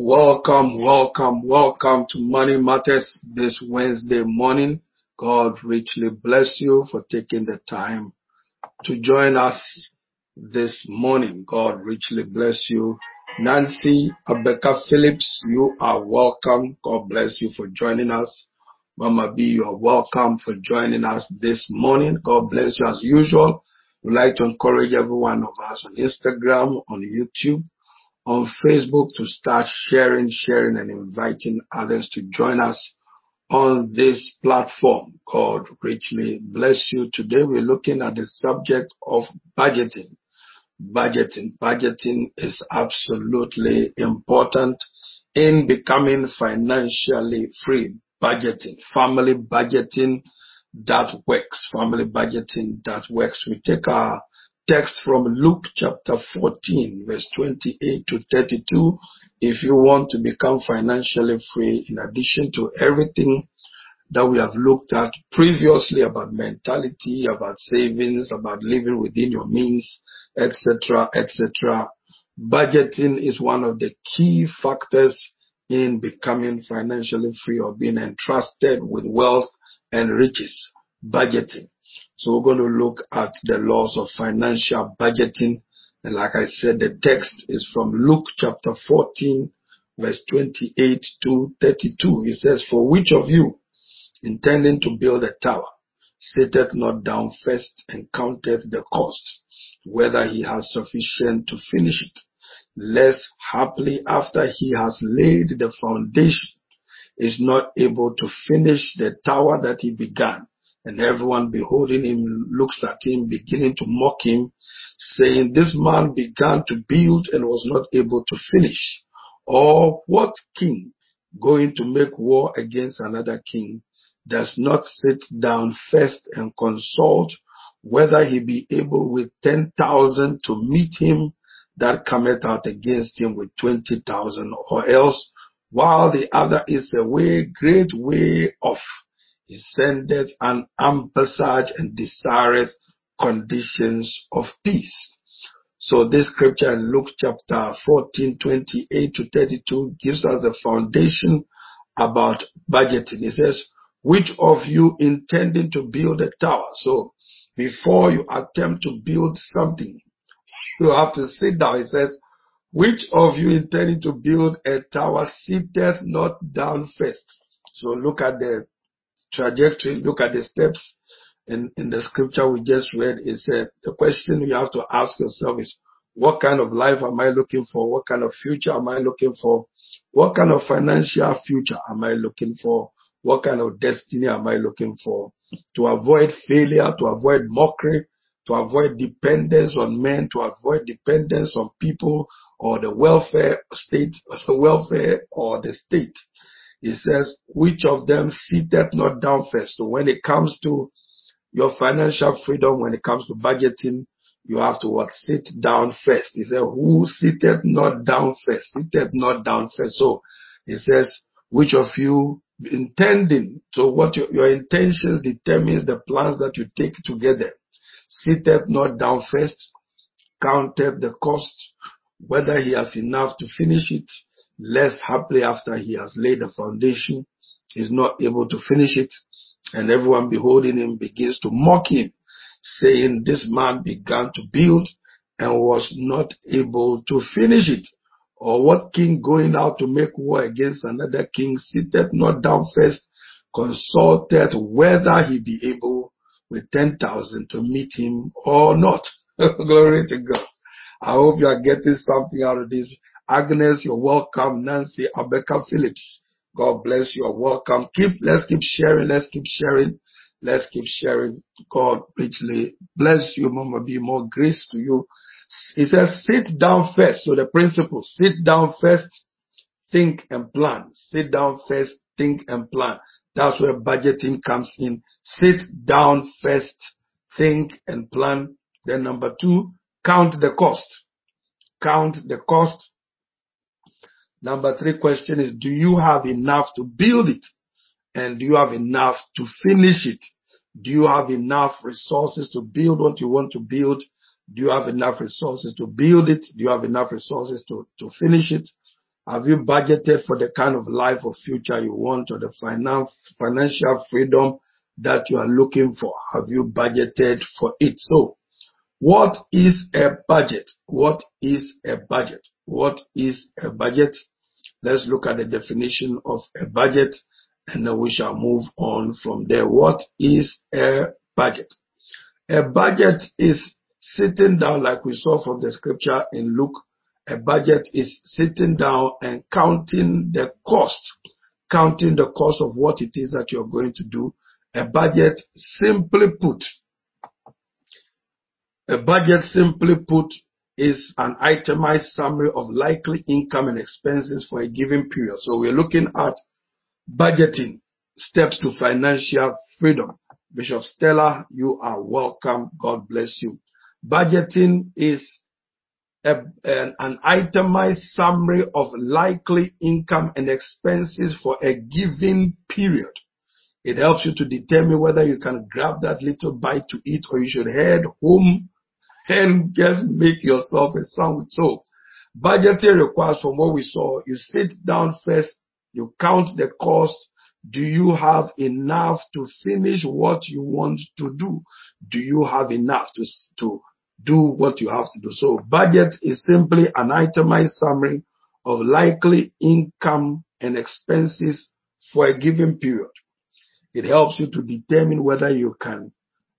Welcome, welcome, welcome to Money Matters this Wednesday morning. God richly bless you for taking the time to join us this morning. God richly bless you. Nancy Abeka Phillips, you are welcome. God bless you for joining us. Mama B, you are welcome for joining us this morning. God bless you as usual. We'd like to encourage every one of us on Instagram, on YouTube, on Facebook to start sharing, sharing and inviting others to join us on this platform. called richly bless you. Today we're looking at the subject of budgeting. Budgeting. Budgeting is absolutely important in becoming financially free. Budgeting. Family budgeting that works. Family budgeting that works. We take our text from Luke chapter 14, verse 28 to 32. If you want to become financially free, in addition to everything that we have looked at previously about mentality, about savings, about living within your means, etc., etc. Budgeting is one of the key factors in becoming financially free or being entrusted with wealth and riches. Budgeting. So we're going to look at the laws of financial budgeting. And like I said, the text is from Luke chapter 14, verse 28 to 32. It says, For which of you, intending to build a tower, sitteth not down first and counted the cost, whether he has sufficient to finish it, lest haply after he has laid the foundation, is not able to finish the tower that he began and everyone beholding him looks at him, beginning to mock him, saying, This man began to build and was not able to finish. Or what king going to make war against another king does not sit down first and consult whether he be able with 10,000 to meet him that cometh out against him with 20,000 or else while the other is a way, great way off he sendeth an ambassage and desireth conditions of peace. So this scripture in Luke chapter 14, 28 to 32 gives us the foundation about budgeting. It says, which of you intending to build a tower? So before you attempt to build something, you have to sit down. It says, which of you intending to build a tower sitteth not down first? So look at the trajectory, look at the steps in, in the scripture we just read. It said the question you have to ask yourself is, what kind of life am I looking for? What kind of future am I looking for? What kind of financial future am I looking for? What kind of destiny am I looking for? To avoid failure, to avoid mockery, to avoid dependence on men, to avoid dependence on people or the welfare state, the welfare or the state. He says, which of them sitteth not down first? So when it comes to your financial freedom, when it comes to budgeting, you have to what? Sit down first. He said, who sitteth not down first? Sitteth not down first. So he says, which of you intending? So what your, your intentions determines the plans that you take together. Sitteth not down first, counted the cost, whether he has enough to finish it, lest happily after he has laid the foundation, is not able to finish it, and everyone beholding him begins to mock him, saying, This man began to build and was not able to finish it. Or what king going out to make war against another king seated not down first, consulted whether he be able with 10,000 to meet him or not. Glory to God. I hope you are getting something out of this. Agnes, you're welcome. Nancy Abeka Phillips, God bless you. You're welcome. Keep, let's keep sharing. Let's keep sharing. Let's keep sharing. God richly bless you, Mama Be More grace to you. He says, sit down first. So the principle, sit down first, think and plan. Sit down first, think and plan. That's where budgeting comes in. Sit down first, think and plan. Then number two, count the cost. Count the cost. Number three question is, do you have enough to build it? And do you have enough to finish it? Do you have enough resources to build what you want to build? Do you have enough resources to build it? Do you have enough resources to, to finish it? Have you budgeted for the kind of life or future you want or the finance, financial freedom that you are looking for? Have you budgeted for it? So, what is a budget? What is a budget? What is a budget? Let's look at the definition of a budget and then we shall move on from there. What is a budget? A budget is sitting down like we saw from the scripture in Luke. A budget is sitting down and counting the cost, counting the cost of what it is that you're going to do. A budget simply put, a budget simply put is an itemized summary of likely income and expenses for a given period. So we're looking at budgeting steps to financial freedom. Bishop Stella, you are welcome. God bless you. Budgeting is a, an, an itemized summary of likely income and expenses for a given period. It helps you to determine whether you can grab that little bite to eat or you should head home and just make yourself a sandwich. So budgeting requires from what we saw, you sit down first, you count the cost. Do you have enough to finish what you want to do? Do you have enough to, to do what you have to do? So budget is simply an itemized summary of likely income and expenses for a given period. It helps you to determine whether you can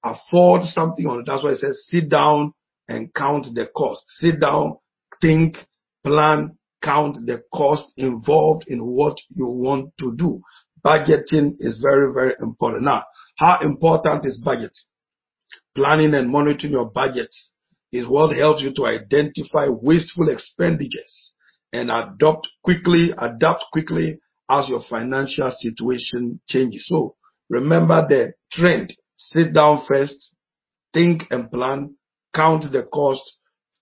afford something or not. that's why it says sit down and count the cost. Sit down, think, plan, count the cost involved in what you want to do. Budgeting is very, very important. Now, how important is budget? Planning and monitoring your budgets is what helps you to identify wasteful expenditures and adopt quickly, adapt quickly as your financial situation changes. So remember the trend. Sit down first, think and plan, count the cost,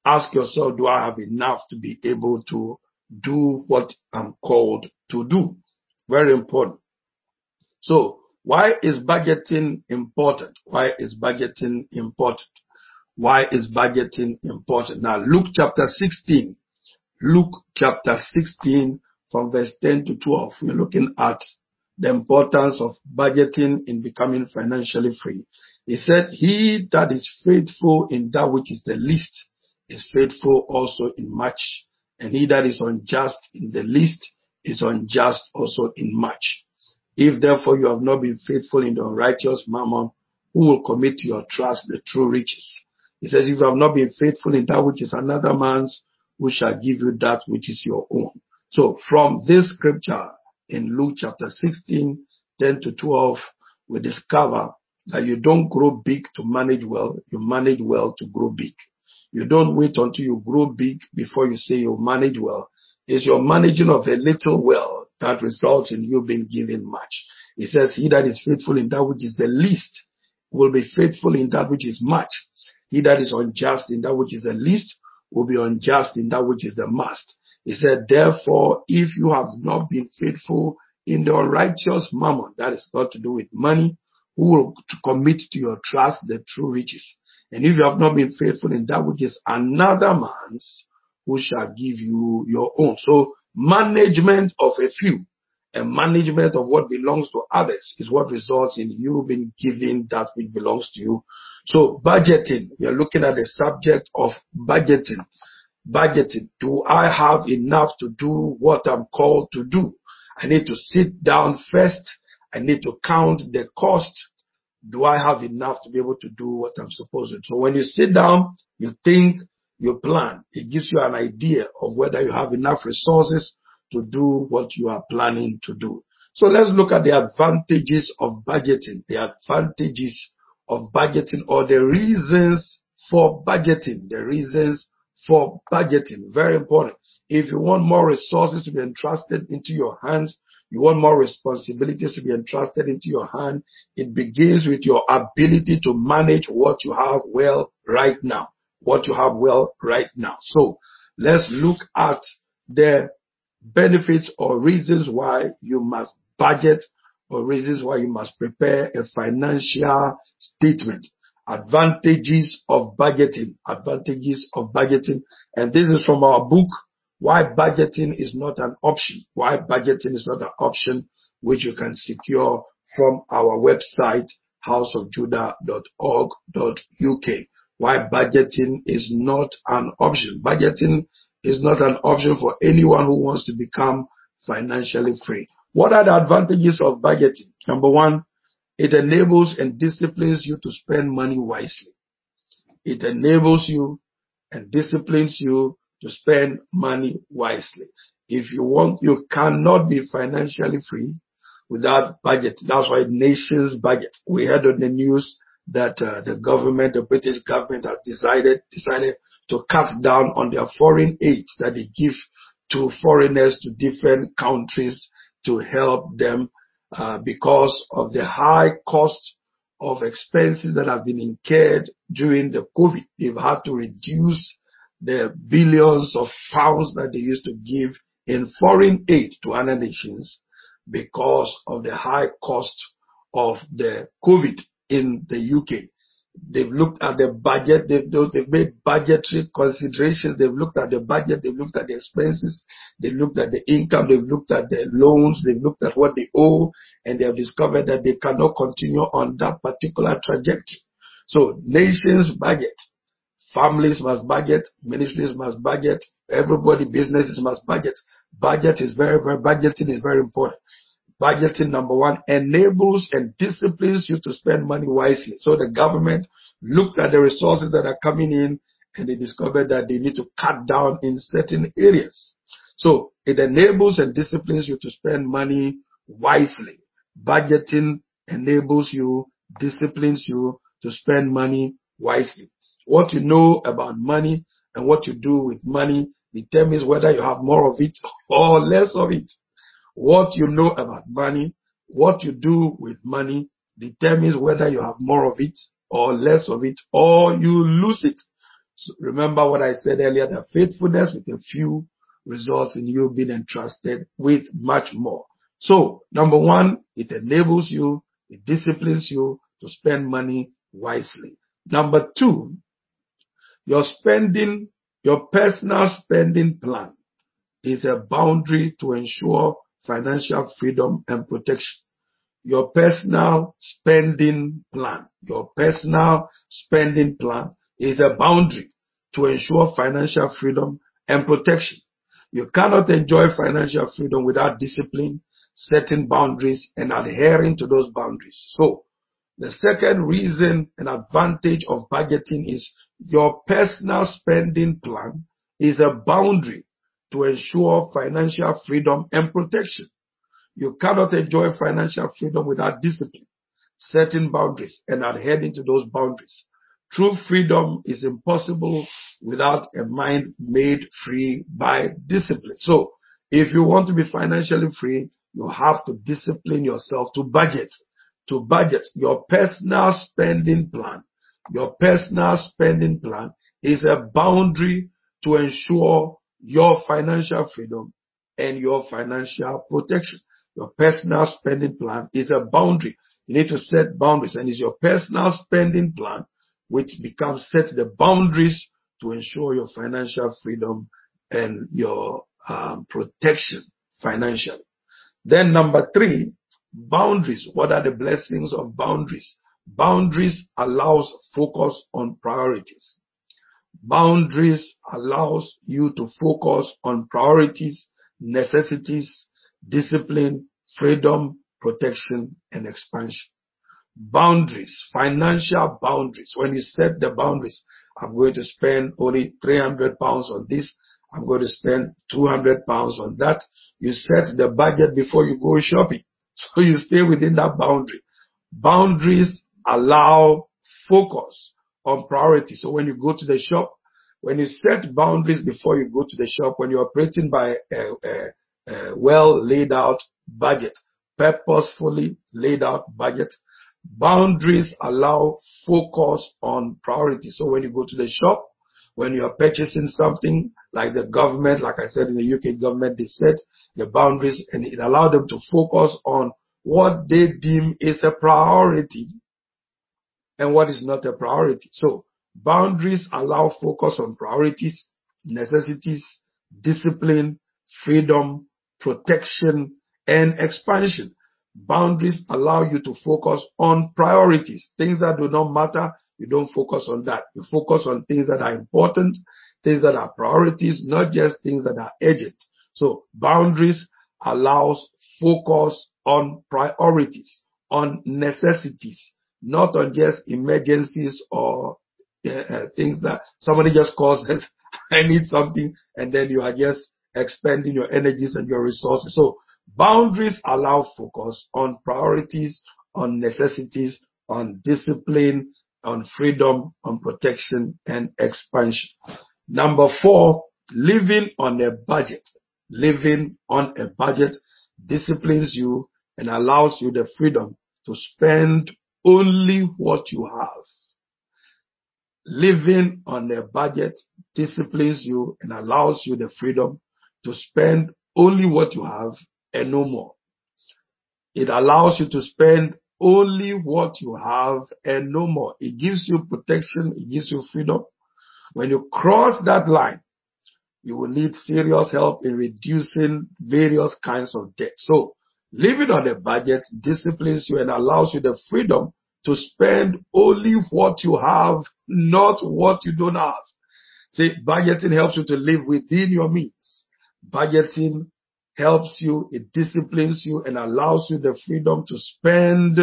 ask yourself, do I have enough to be able to do what I'm called to do? Very important. So why is budgeting important? Why is budgeting important? Why is budgeting important? Now Luke chapter 16, Luke chapter 16 from verse 10 to 12, we're looking at the importance of budgeting in becoming financially free. He said, he that is faithful in that which is the least is faithful also in much. And he that is unjust in the least is unjust also in much. If therefore you have not been faithful in the unrighteous mammon, who will commit to your trust the true riches? He says, if you have not been faithful in that which is another man's, who shall give you that which is your own? So from this scripture in Luke chapter 16, 10 to 12, we discover that you don't grow big to manage well, you manage well to grow big. You don't wait until you grow big before you say you manage well. It's your managing of a little well that results in you being given much. It says, he that is faithful in that which is the least will be faithful in that which is much. He that is unjust in that which is the least will be unjust in that which is the most. He said, therefore, if you have not been faithful in the unrighteous mammon, that is got to do with money, who will commit to your trust the true riches. And if you have not been faithful in that which is another man's, who shall give you your own. So management of a few and management of what belongs to others is what results in you being given that which belongs to you. So budgeting, we are looking at the subject of budgeting. Budgeting. Do I have enough to do what I'm called to do? I need to sit down first. I need to count the cost. Do I have enough to be able to do what I'm supposed to? So when you sit down, you think, you plan. It gives you an idea of whether you have enough resources to do what you are planning to do. So let's look at the advantages of budgeting, the advantages of budgeting or the reasons for budgeting, the reasons for budgeting. Very important. If you want more resources to be entrusted into your hands, you want more responsibilities to be entrusted into your hand, it begins with your ability to manage what you have well right now. What you have well right now. So let's look at the benefits or reasons why you must budget or reasons why you must prepare a financial statement. Advantages of budgeting. Advantages of budgeting. And this is from our book, why budgeting is not an option, why budgeting is not an option which you can secure from our website, houseofjudah.org.uk. Why budgeting is not an option. Budgeting is not an option for anyone who wants to become financially free. What are the advantages of budgeting? Number one, it enables and disciplines you to spend money wisely. It enables you and disciplines you to spend money wisely. If you want, you cannot be financially free without budget. That's why nations budget. We heard on the news that uh, the government, the British government has decided, decided to cut down on their foreign aid that they give to foreigners to different countries to help them Uh, because of the high cost of expenses that have been incurred during the COVID. They've had to reduce the billions of pounds that they used to give in foreign aid to other nations because of the high cost of the COVID in the UK. They've looked at the budget. They've, they've made budgetary considerations. They've looked at the budget. They've looked at the expenses. They've looked at the income. They've looked at the loans. They've looked at what they owe and they have discovered that they cannot continue on that particular trajectory. So nations budget. Families must budget. Ministries must budget. Everybody, businesses must budget. Budget is very, very, budgeting is very important budgeting, number one, enables and disciplines you to spend money wisely. So the government looked at the resources that are coming in and they discovered that they need to cut down in certain areas. So it enables and disciplines you to spend money wisely. Budgeting enables you, disciplines you to spend money wisely. What you know about money and what you do with money determines whether you have more of it or less of it. What you know about money, what you do with money determines whether you have more of it or less of it or you lose it. So remember what I said earlier, that faithfulness with a few results in you being entrusted with much more. So number one, it enables you, it disciplines you to spend money wisely. Number two, your spending, your personal spending plan is a boundary to ensure financial freedom and protection. Your personal spending plan, your personal spending plan is a boundary to ensure financial freedom and protection. You cannot enjoy financial freedom without discipline, setting boundaries and adhering to those boundaries. So the second reason and advantage of budgeting is your personal spending plan is a boundary to ensure financial freedom and protection. You cannot enjoy financial freedom without discipline, setting boundaries and adhering to those boundaries. True freedom is impossible without a mind made free by discipline. So if you want to be financially free, you have to discipline yourself to budget, to budget your personal spending plan. Your personal spending plan is a boundary to ensure your financial freedom and your financial protection. Your personal spending plan is a boundary. You need to set boundaries and it's your personal spending plan which becomes set the boundaries to ensure your financial freedom and your um, protection financially. Then number three, boundaries. What are the blessings of boundaries? Boundaries allows focus on priorities. Boundaries allows you to focus on priorities, necessities, discipline, freedom, protection, and expansion. Boundaries, financial boundaries. When you set the boundaries, I'm going to spend only 300 pounds on this. I'm going to spend 200 pounds on that. You set the budget before you go shopping. So you stay within that boundary. Boundaries allow focus on priority. So when you go to the shop, when you set boundaries before you go to the shop, when you're operating by a, a, a well laid out budget, purposefully laid out budget, boundaries allow focus on priority. So when you go to the shop, when you are purchasing something like the government, like I said in the UK government, they set the boundaries and it allowed them to focus on what they deem is a priority and what is not a priority. So boundaries allow focus on priorities, necessities, discipline, freedom, protection, and expansion. Boundaries allow you to focus on priorities, things that do not matter. You don't focus on that. You focus on things that are important, things that are priorities, not just things that are urgent. So boundaries allows focus on priorities, on necessities, not on just emergencies or uh, uh, things that somebody just calls us, I need something, and then you are just expending your energies and your resources. So boundaries allow focus on priorities, on necessities, on discipline, on freedom, on protection and expansion. Number four, living on a budget. Living on a budget disciplines you and allows you the freedom to spend only what you have. Living on a budget disciplines you and allows you the freedom to spend only what you have and no more. It allows you to spend only what you have and no more. It gives you protection. It gives you freedom. When you cross that line, you will need serious help in reducing various kinds of debt. So living on a budget disciplines you and allows you the freedom to spend only what you have, not what you don't have. See, budgeting helps you to live within your means. Budgeting helps you, it disciplines you and allows you the freedom to spend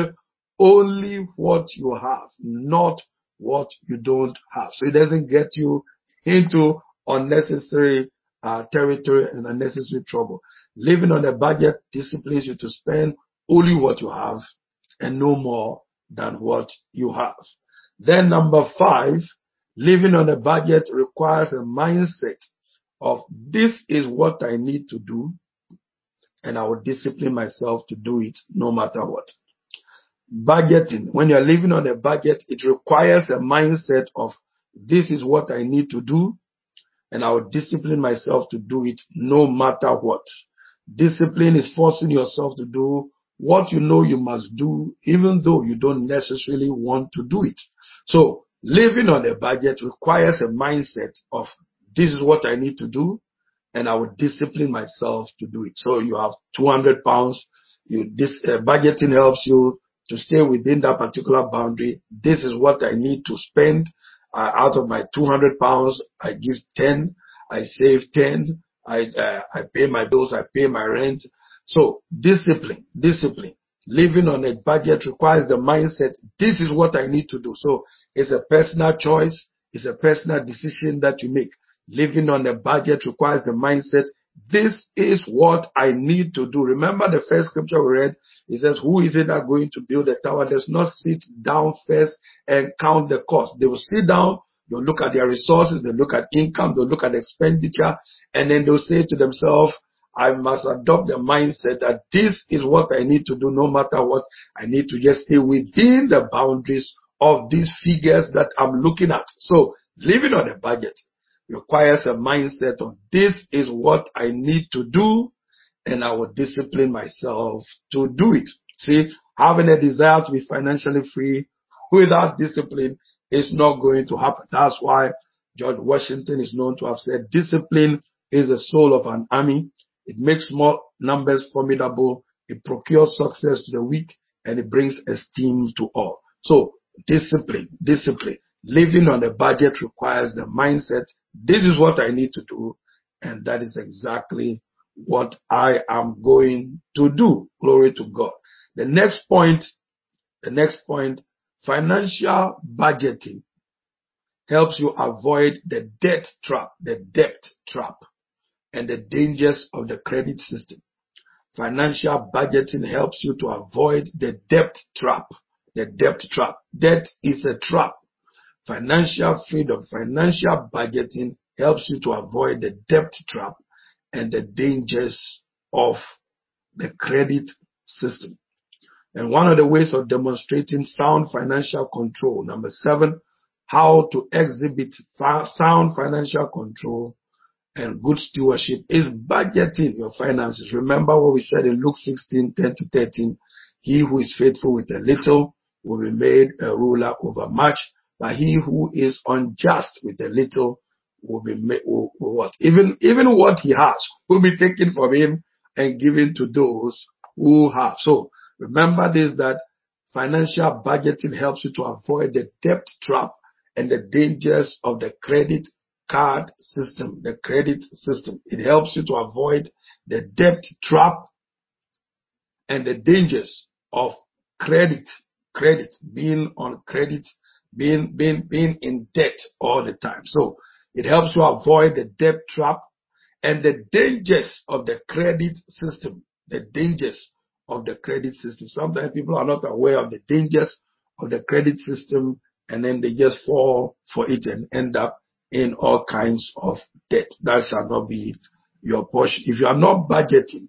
only what you have, not what you don't have. So it doesn't get you into unnecessary uh, territory and unnecessary trouble. Living on a budget disciplines you to spend only what you have and no more than what you have. Then number five, living on a budget requires a mindset of this is what I need to do and I will discipline myself to do it no matter what. Budgeting, when you're living on a budget, it requires a mindset of this is what I need to do and I will discipline myself to do it no matter what. Discipline is forcing yourself to do what you know you must do, even though you don't necessarily want to do it. So living on a budget requires a mindset of this is what I need to do and I will discipline myself to do it. So you have 200 pounds. You, this uh, budgeting helps you to stay within that particular boundary. This is what I need to spend. Uh, out of my 200 pounds, I give 10. I save 10. I, uh, I pay my bills. I pay my rent. So discipline, discipline. Living on a budget requires the mindset. This is what I need to do. So it's a personal choice. It's a personal decision that you make. Living on a budget requires the mindset. This is what I need to do. Remember the first scripture we read? It says, who is it that going to build a tower does not sit down first and count the cost. They will sit down, they'll look at their resources, they look at income, they'll look at expenditure, and then they'll say to themselves, I must adopt the mindset that this is what I need to do no matter what. I need to just stay within the boundaries of these figures that I'm looking at. So living on a budget requires a mindset of this is what I need to do and I will discipline myself to do it. See, having a desire to be financially free without discipline is not going to happen. That's why George Washington is known to have said discipline is the soul of an army. It makes small numbers formidable. It procures success to the weak and it brings esteem to all. So discipline, discipline. Living on a budget requires the mindset. This is what I need to do. And that is exactly what I am going to do. Glory to God. The next point, the next point, financial budgeting helps you avoid the debt trap, the debt trap and the dangers of the credit system. Financial budgeting helps you to avoid the debt trap, the debt trap. Debt is a trap. Financial freedom, financial budgeting helps you to avoid the debt trap and the dangers of the credit system. And one of the ways of demonstrating sound financial control, number seven, how to exhibit sound financial control and good stewardship is budgeting your finances. Remember what we said in Luke 16, 10 to 13. He who is faithful with a little will be made a ruler over much, but he who is unjust with a little will be made, will, will what? Even, even what he has will be taken from him and given to those who have. So remember this that financial budgeting helps you to avoid the debt trap and the dangers of the credit card system, the credit system. It helps you to avoid the debt trap and the dangers of credit, credit, being on credit, being, being, being in debt all the time. So it helps you avoid the debt trap and the dangers of the credit system, the dangers of the credit system. Sometimes people are not aware of the dangers of the credit system and then they just fall for it and end up in all kinds of debt. That shall not be your portion. If you are not budgeting,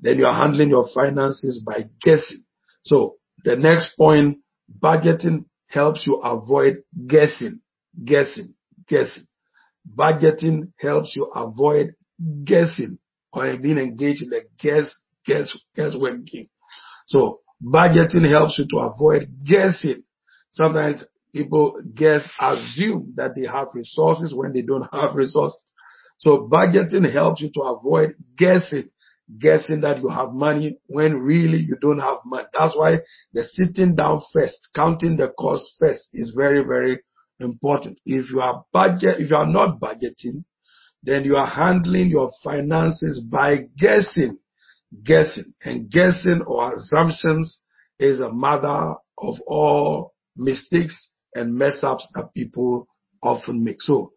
then you are handling your finances by guessing. So the next point, budgeting helps you avoid guessing, guessing, guessing. Budgeting helps you avoid guessing or being engaged in the guess, guess, guesswork game. So budgeting helps you to avoid guessing. Sometimes people guess, assume that they have resources when they don't have resources. So budgeting helps you to avoid guessing, guessing that you have money when really you don't have money. That's why the sitting down first, counting the cost first is very, very important. If you are budget, if you are not budgeting, then you are handling your finances by guessing, guessing and guessing or assumptions is a mother of all mistakes and mess ups that people often make. So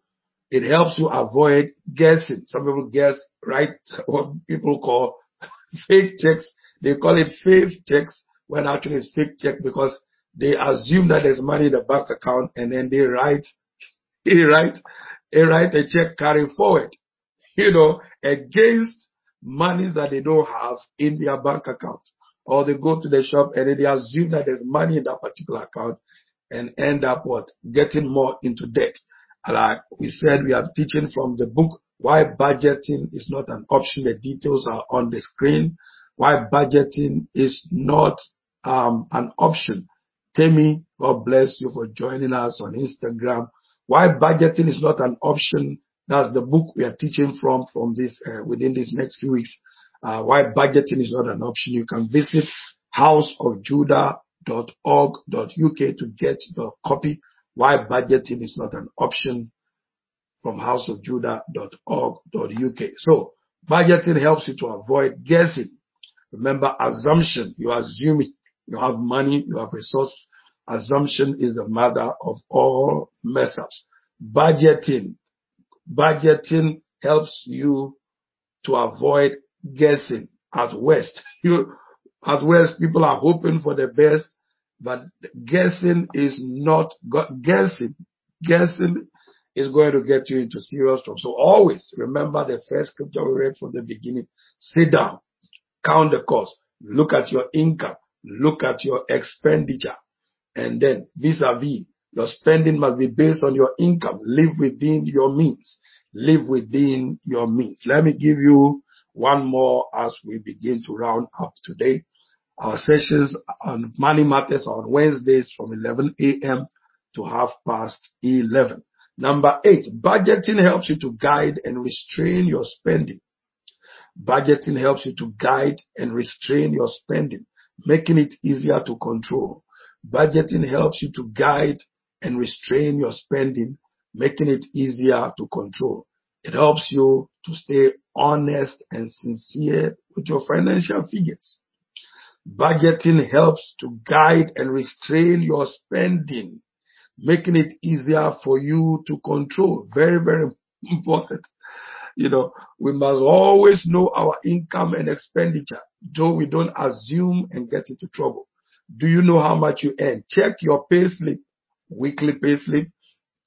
it helps you avoid guessing. Some people guess, right? What people call fake checks. They call it faith checks when actually it's fake check because they assume that there's money in the bank account and then they write, they write, they write a check carrying forward, you know, against money that they don't have in their bank account. Or they go to the shop and then they assume that there's money in that particular account and end up what? Getting more into debt. Like we said, we are teaching from the book, Why Budgeting is Not an Option. The details are on the screen. Why budgeting is not um, an option. Temi, God bless you for joining us on Instagram. Why budgeting is not an option. That's the book we are teaching from, from this, uh, within these next few weeks. Uh, why budgeting is not an option. You can visit houseofjudah.org.uk to get the copy. Why budgeting is not an option from houseofjudah.org.uk. So budgeting helps you to avoid guessing. Remember assumption. You assume you have money, you have resources. Assumption is the mother of all mess ups. Budgeting. Budgeting helps you to avoid guessing at West. You, at West, people are hoping for the best, but guessing is not, guessing, guessing is going to get you into serious trouble. So always remember the first scripture we read from the beginning. Sit down, count the cost, look at your income, look at your expenditure, and then vis-a-vis, your spending must be based on your income. Live within your means. Live within your means. Let me give you one more as we begin to round up today. Our sessions on money matters on Wednesdays from 11 a.m. to half past 11. Number eight, budgeting helps you to guide and restrain your spending. Budgeting helps you to guide and restrain your spending, making it easier to control. Budgeting helps you to guide and restrain your spending, making it easier to control. It helps you to stay honest and sincere with your financial figures. Budgeting helps to guide and restrain your spending, making it easier for you to control. Very, very important. You know, we must always know our income and expenditure, though we don't assume and get into trouble. Do you know how much you earn? Check your pay slip, weekly pay slip,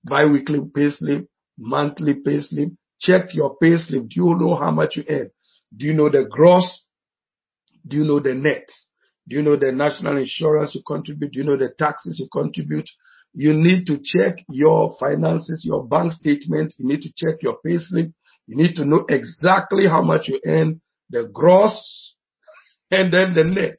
bi-weekly pay slip, monthly pay slip. Check your pay slip. Do you know how much you earn? Do you know the gross? Do you know the net? Do you know the national insurance you contribute? Do you know the taxes you contribute? You need to check your finances, your bank statement. You need to check your pay slip. You need to know exactly how much you earn, the gross, and then the net.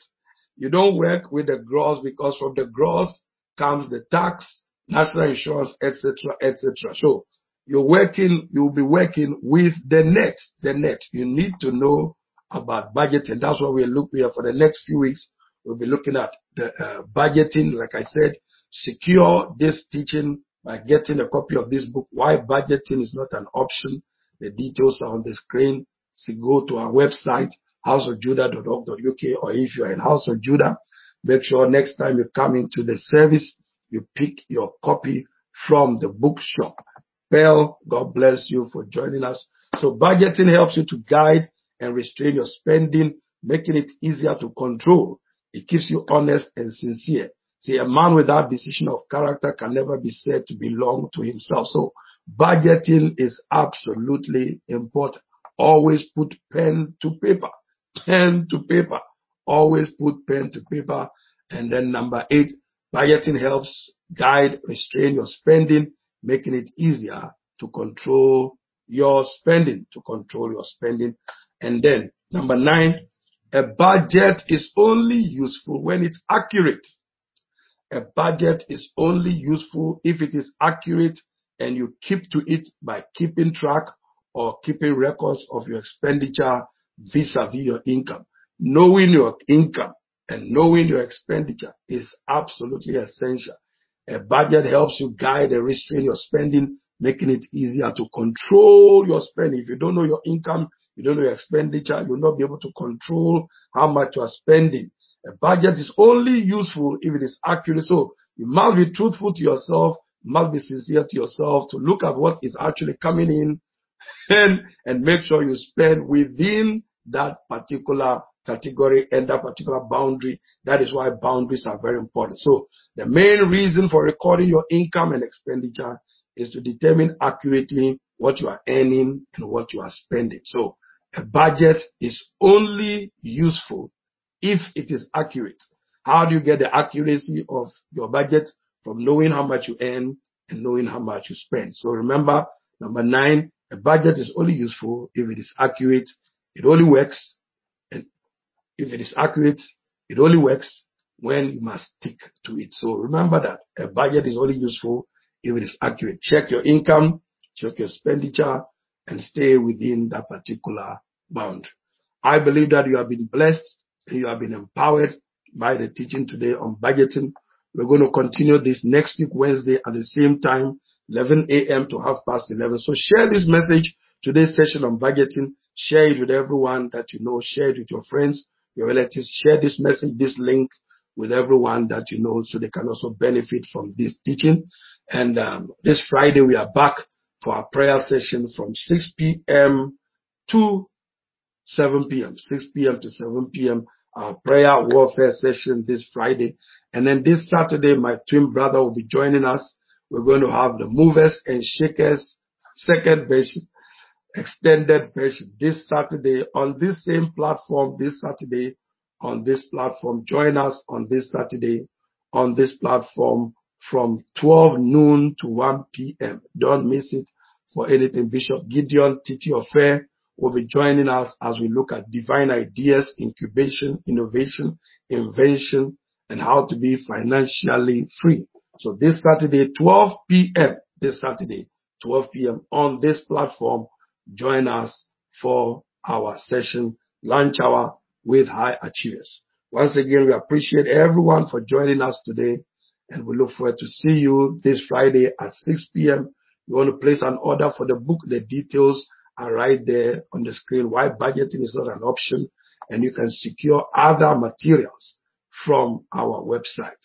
You don't work with the gross because from the gross comes the tax, national insurance, etc., etc. So you're working, you'll be working with the net. The net. You need to know about budgeting. That's what we're looking at for the next few weeks. We'll be looking at the uh, budgeting. Like I said, secure this teaching by getting a copy of this book. Why budgeting is not an option. The details are on the screen. So go to our website, houseofjudah.org.uk, or if you are in House of Judah, make sure next time you come into the service, you pick your copy from the bookshop. Bell, God bless you for joining us. So budgeting helps you to guide and restrain your spending, making it easier to control. It keeps you honest and sincere. See, a man without decision of character can never be said to belong to himself. So budgeting is absolutely important. Always put pen to paper. Pen to paper. Always put pen to paper. And then number eight, budgeting helps guide, restrain your spending, making it easier to control your spending, to control your spending. And then number nine, a budget is only useful when it's accurate. A budget is only useful if it is accurate and you keep to it by keeping track or keeping records of your expenditure vis-a-vis your income. Knowing your income and knowing your expenditure is absolutely essential. A budget helps you guide and restrain your spending, making it easier to control your spending. If you don't know your income, you don't know your expenditure, you'll not be able to control how much you are spending. A budget is only useful if it is accurate. So you must be truthful to yourself, you must be sincere to yourself to look at what is actually coming in and, and make sure you spend within that particular category and that particular boundary. That is why boundaries are very important. So the main reason for recording your income and expenditure is to determine accurately what you are earning and what you are spending. So a budget is only useful if it is accurate. How do you get the accuracy of your budget? From knowing how much you earn and knowing how much you spend. So remember, number nine, a budget is only useful if it is accurate. It only works. And if it is accurate, it only works when you must stick to it. So remember that a budget is only useful if it is accurate. Check your income, check your expenditure, and stay within that particular bound. I believe that you have been blessed and you have been empowered by the teaching today on budgeting. We're going to continue this next week, Wednesday at the same time, 11 a.m. to half past 11. So share this message, today's session on budgeting. Share it with everyone that you know. Share it with your friends, your relatives. Share this message, this link with everyone that you know so they can also benefit from this teaching. And um, this Friday we are back for our prayer session from 6 p.m. to 7 p.m. 6 p.m. to 7 p.m. Our prayer warfare session this Friday. And then this Saturday, my twin brother will be joining us. We're going to have the movers and shakers second version, extended version this Saturday on this same platform this Saturday on this platform. Join us on this Saturday on this platform from 12 noon to 1 p.m. Don't miss it for anything. Bishop Gideon Titi Ofei will be joining us as we look at divine ideas, incubation, innovation, invention, and how to be financially free. So this Saturday, 12 p.m., this Saturday, 12 p.m. on this platform, join us for our session, lunch hour with high achievers. Once again, we appreciate everyone for joining us today and we look forward to see you this Friday at 6 p.m. You want to place an order for the book. The details are right there on the screen. Why budgeting is not an option and you can secure other materials from our website.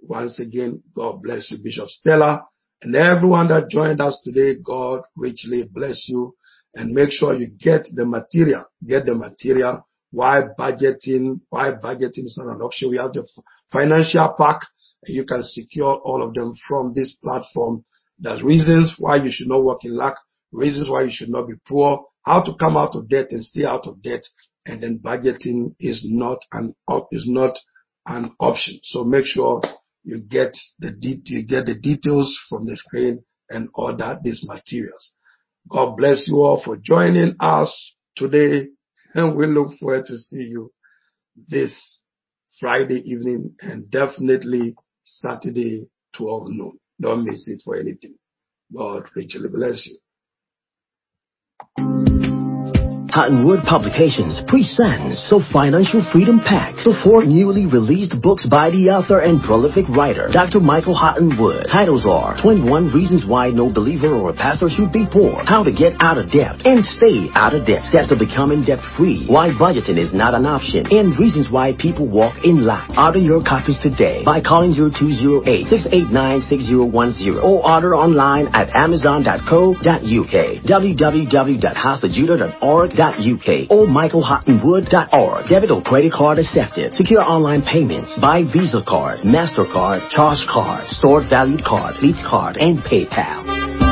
Once again, God bless you, Bishop Stella and everyone that joined us today. God richly bless you and make sure you get the material, get the material. Why budgeting, why budgeting is not an option. We have the financial pack you can secure all of them from this platform. There's reasons why you should not work in lack, reasons why you should not be poor, how to come out of debt and stay out of debt. And then budgeting is not an op, is not an option. So make sure you get the de- you get the details from the screen and order these materials. God bless you all for joining us today and we look forward to see you this Friday evening and definitely Saturday 12 noon. Don't miss it for anything. God richly bless you. Hutton-Wood Publications presents the Financial Freedom Pack, the four newly released books by the author and prolific writer, Dr. Michael Hutton-Wood. Titles are 21 Reasons Why No Believer or Pastor Should Be Poor, How to Get Out of Debt and Stay Out of Debt, Steps to Becoming Debt Free, Why Budgeting is Not an Option, and Reasons Why People Walk in Lack. Order your copies today by calling 0208-689-6010 or order online at amazon.co.uk, www.houseofjudah.org michaelhuttonwood.uk or michaelhuttonwood.org. Debit or credit card accepted. Secure online payments By Visa card, MasterCard, Charge Card, Stored Valued Card, Fleet Card, and PayPal.